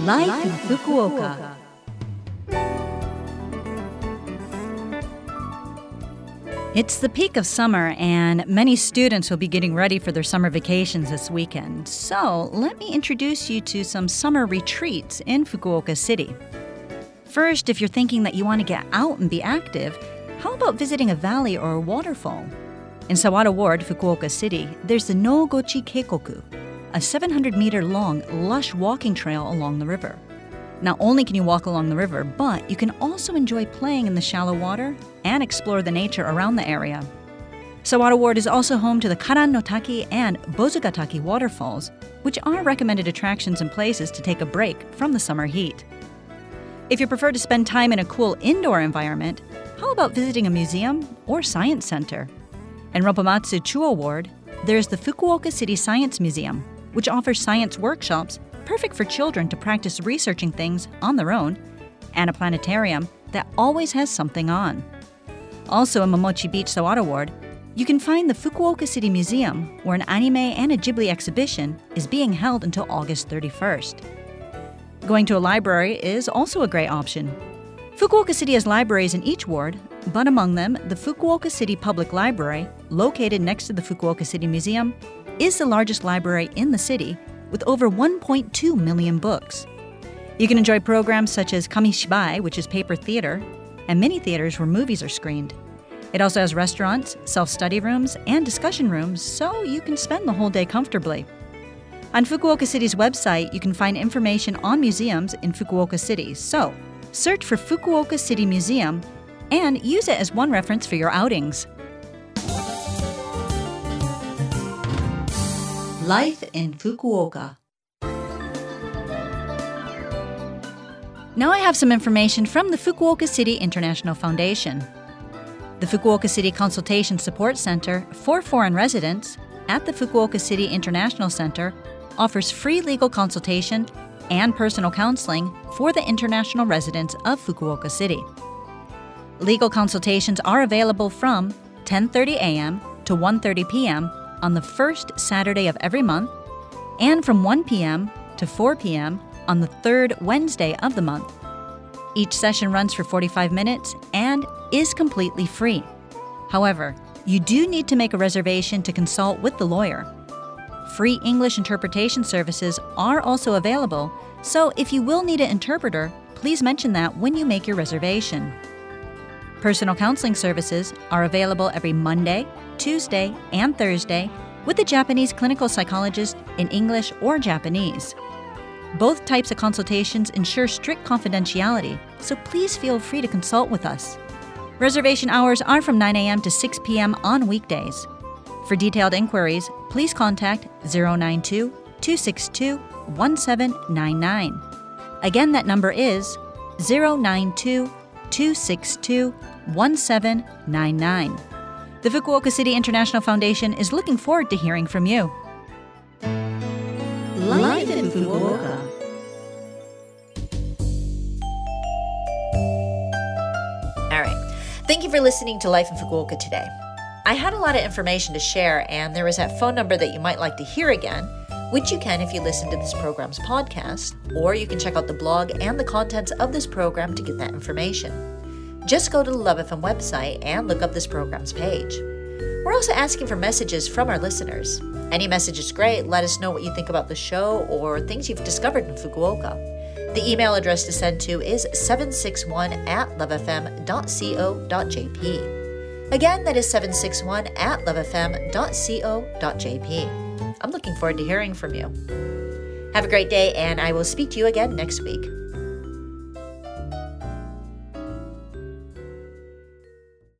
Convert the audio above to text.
Life, in Fukuoka. It's the peak of summer, and many students will be getting ready for their summer vacations this weekend. So, let me introduce you to some summer retreats in Fukuoka City. First, if you're thinking that you want to get out and be active, how about visiting a valley or a waterfall? In Sawara Ward, Fukuoka City, there's the Nogochi Keikoku, a 700 meter long, lush walking trail along the river. Not only can you walk along the river, but you can also enjoy playing in the shallow water and explore the nature around the area. Sawara Ward is also home to the Karan no Taki and Bozugataki waterfalls, which are recommended attractions and places to take a break from the summer heat. If you prefer to spend time in a cool indoor environment, how about visiting a museum or science center? In Ropponmatsu Chuo Ward, there's the Fukuoka City Science Museum, which offers science workshops perfect for children to practice researching things on their own, and a planetarium that always has something on. Also in Momochi Beach Sawara Ward, you can find the Fukuoka City Museum, where an anime and a Ghibli exhibition is being held until August 31st. Going to a library is also a great option. Fukuoka City has libraries in each ward, but among them, the Fukuoka City Public Library, located next to the Fukuoka City Museum, is the largest library in the city with over 1.2 million books. You can enjoy programs such as Kamishibai, which is paper theater, and mini theaters where movies are screened. It also has restaurants, self study rooms, and discussion rooms, so you can spend the whole day comfortably. On Fukuoka City's website, you can find information on museums in Fukuoka City, so search for Fukuoka City Museum and use it as one reference for your outings. Life in Fukuoka. Now I have some information from the Fukuoka City International Foundation. The Fukuoka City Consultation Support Center for foreign residents at the Fukuoka City International Center offers free legal consultation and personal counseling for the international residents of Fukuoka City. Legal consultations are available from 10:30 a.m. to 1:30 p.m. on the first Saturday of every month and from 1 p.m. to 4 p.m. on the third Wednesday of the month. Each session runs for 45 minutes and is completely free. However, you do need to make a reservation to consult with the lawyer. Free English interpretation services are also available, so if you will need an interpreter, please mention that when you make your reservation. Personal counseling services are available every Monday, Tuesday, and Thursday with a Japanese clinical psychologist in English or Japanese. Both types of consultations ensure strict confidentiality, so please feel free to consult with us. Reservation hours are from 9 a.m. to 6 p.m. on weekdays. For detailed inquiries, please contact 092 262 1799. Again, that number is 092 262 1799. The Fukuoka City International Foundation is looking forward to hearing from you. Life in Fukuoka. All right. Thank you for listening to Life in Fukuoka today. I had a lot of information to share, and there was that phone number that you might like to hear again, which you can if you listen to this program's podcast, or you can check out the blog and the contents of this program to get that information. Just go to the Love FM website and look up this program's page. We're also asking for messages from our listeners. Any message is great. Let us know what you think about the show or things you've discovered in Fukuoka. The email address to send to is 761 at lovefm.co.jp. Again, that is 761 at lovefm.co.jp. I'm looking forward to hearing from you. Have a great day, and I will speak to you again next week.